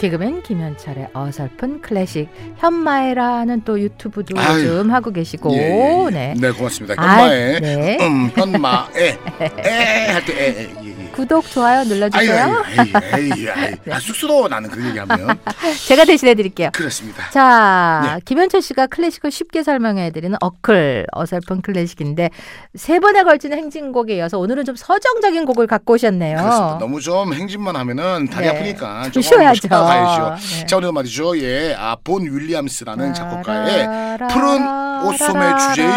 개그맨 김현철의 어설픈 클래식 현마에라는 또 유튜브도 아유. 요즘 하고 계시고 예, 예, 예. 네. 네, 고맙습니다. 아, 현마에 네. 음, 현마에 에할때 에, 에, 예, 예. 구독 좋아요 눌러주세요. 아유, 아유, 아유, 아유. 네. 아, 쑥스러워 나는 그 얘기하면 제가 대신해 드릴게요. 그렇습니다. 자, 네. 김현철 씨가 클래식을 쉽게 설명해 드리는 어클 어설픈 클래식인데 세 번에 걸치는 행진곡에 이어서 오늘은 좀 서정적인 곡을 갖고 오셨네요. 그렇습니다. 너무 좀 행진만 하면은 다리 네. 아프니까 좀 쉬어야죠. 가야죠. 네. 자 오늘 말이죠. 예, 아, 본 윌리엄스라는 작곡가의 푸른 옷소매 주제의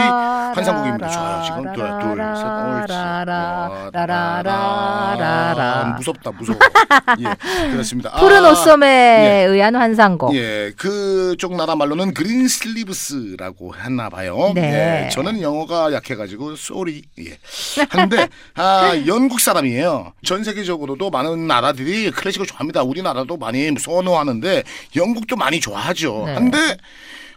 환상곡 입니다. 좋아요. 지금 둘, 둘, 셋, 옳지. 어, 라라라. 무섭다, 무서워. 예, 그렇습니다. 푸른 아, 옷소매에 의한 환상곡. 예, 그쪽 나라 말로는 Green Sleeves라고 했나 봐요. 네. 예, 저는 영어가 약해가지고 sorry. 예. 한데 아, 영국 사람이에요. 전 세계적으로도 많은 나라들이 클래식을 좋아합니다. 우리나라도 많이 선호하는데 영국도 많이 좋아하죠. 네. 한데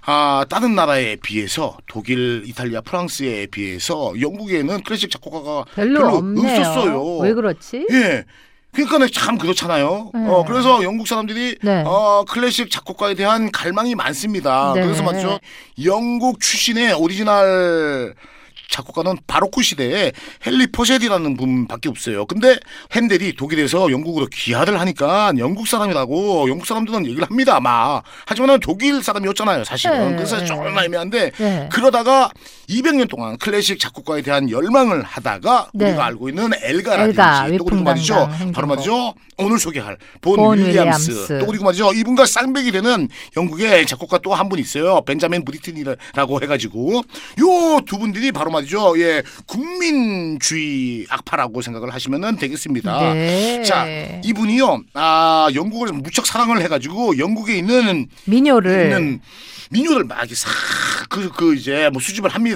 아, 다른 나라에 비해서 독일, 이탈리아, 프랑스에 비해서 영국에는 클래식 작곡가가 별로, 없네요. 없었어요. 왜 그렇지? 예. 그러니까 참 그렇잖아요. 네. 어, 그래서 영국 사람들이 네. 어, 클래식 작곡가에 대한 갈망이 많습니다. 네. 그래서 말이죠. 영국 출신의 오리지널 작곡가는 바로크 시대에 헨리 퍼셀이라는 분밖에 없어요. 근데 헨델이 독일에서 영국으로 귀화를 하니까 영국 사람이라고 영국 사람들은 얘기를 합니다. 아마 하지만은 독일 사람이었잖아요. 사실은 네. 그래서 조금 애매한데 네. 그러다가 200년 동안 클래식 작곡가에 대한 열망을 하다가 네. 우리가 알고 있는 엘가라든지 엘가, 또 그리고 말이죠. 바로. 말이죠. 오늘 소개할 본, 본 윌리엄스. 윌리엄스. 또 그리고 말이죠. 이분과 쌍벽이 되는 영국의 작곡가 또 한 분 있어요. 벤자민 브리튼이라고 해가지고 요 두 분들이 바로 말이죠. 예, 국민주의 악파라고 생각을 하시면 되겠습니다. 네. 자, 이분이요. 아, 영국을 무척 사랑을 해가지고 영국에 있는 민요를 있는 민요를 막 이렇게 싹그 그 이제 뭐 수집을 합니다.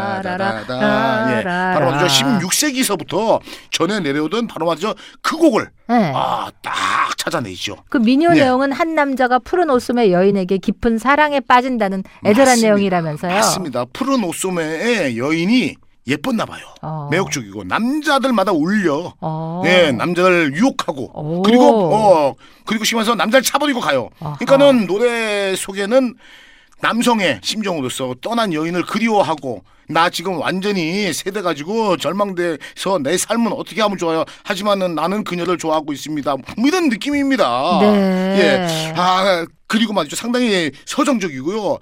예, 바로 먼저 16세기서부터 전해 내려오던 바로 말이죠. 그 곡을 네. 아, 딱 찾아내죠. 그 민요 네. 내용은 한 남자가 푸른 옷소매 여인에게 깊은 사랑에 빠진다는 애절한 맞습니다. 내용이라면서요. 맞습니다. 푸른 옷소매의 여인이 예뻤나 봐요. 어. 매혹적이고 남자들마다 울려. 어. 네, 남자를 유혹하고 오. 그리고 어 그리고 심해서 남자를 차버리고 가요. 아하. 그러니까는 노래 속에는 남성의 심정으로서 떠난 여인을 그리워하고 나 지금 완전히 세대 가지고 절망돼서 내 삶은 어떻게 하면 좋아요. 하지만은 나는 그녀를 좋아하고 있습니다. 뭐 이런 느낌입니다. 네. 예. 아 그리고 말이죠. 상당히 서정적이고요.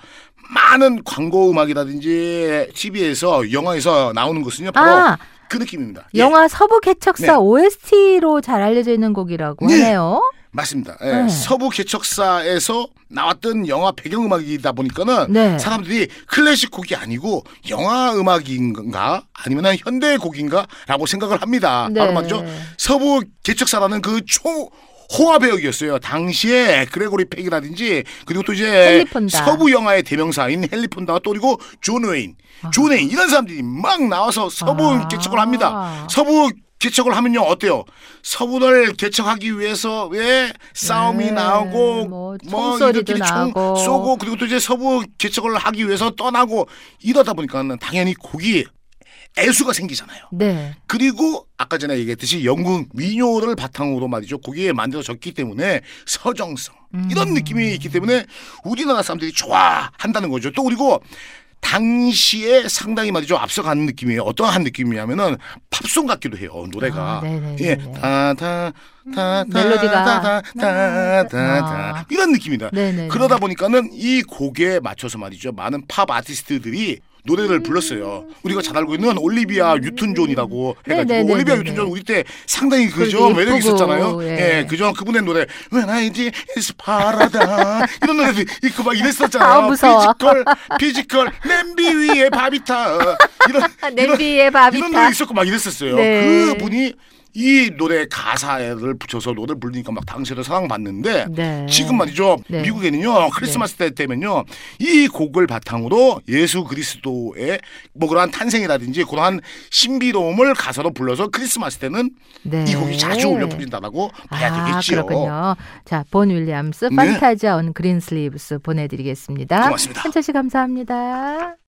많은 광고 음악이라든지 TV에서 영화에서 나오는 것은요. 바로 아, 그 느낌입니다. 예. 영화 서부 개척사 네. OST로 잘 알려져 있는 곡이라고 네. 하네요. 맞습니다. 예, 네. 서부 개척사에서 나왔던 영화 배경음악이다 보니까는 네. 사람들이 클래식 곡이 아니고 영화 음악인가 아니면 현대 곡인가라고 생각을 합니다. 네. 바로 말이죠. 서부 개척사라는 그 초 호화 배역이었어요. 당시에 그레고리 펙이라든지 그리고 또 이제 헨리 폰다. 서부 영화의 대명사인 헨리 폰다가 또 그리고 존 웨인, 존 웨인 이런 사람들이 막 나와서 서부 아. 개척을 합니다. 서부 개척을 하면요 어때요? 서부를 개척하기 위해서 왜 싸움이 네, 나오고 뭐 뭐 이들끼리 총 나고. 쏘고 그리고 또 이제 서부 개척을 하기 위해서 떠나고 이러다 보니까는 당연히 곡이 애수가 생기잖아요. 네. 그리고 아까 전에 얘기했듯이 영국 민요를 바탕으로 말이죠. 거기에 만들어졌기 때문에 서정성 이런 느낌이 있기 때문에 우리나라 사람들이 좋아한다는 거죠. 또 그리고 당시에 상당히 말이죠 앞서가는 느낌이에요. 어떠한 느낌이냐면은 팝송 같기도 해요 노래가. 아. 예, 다다 다다 멜로디가. 다 다다다다 아. 이런 느낌이다. 네네. 그러다 보니까는 이 곡에 맞춰서 말이죠 많은 팝 아티스트들이 노래를 불렀어요. 우리가 잘 알고 있는 올리비아 뉴튼 존이라고 해가지고 네네네네네. 올리비아 뉴튼 존 우리 때 상당히 그죠 매력 있었잖아요. 예. 예, 그죠 그분의 노래 When I Did Is 파라다 이런 노래도 있고 막 이랬었잖아요. 아. physical physical 냄비 위에 밥이 타 이런 아, 냄비에 밥이 이런 타. 노래 있었고 막 이랬었어요. 네. 그분이 이 노래 가사를 붙여서 노래를 부르니까 막 당시에도 사랑받는데 네. 지금 말이죠. 네. 미국에는요 크리스마스 때 되면요 이 곡을 바탕으로 예수 그리스도의 뭐 그러한 탄생이라든지 그러한 신비로움을 가사로 불러서 크리스마스 때는 네. 이 곡이 자주 울려 퍼진다라고 봐야 아, 되겠지요. 그렇군요. 자, 본 윌리엄스 네. 판타지아 온 그린 슬리브스 보내드리겠습니다. 고맙습니다. 한철 씨 감사합니다.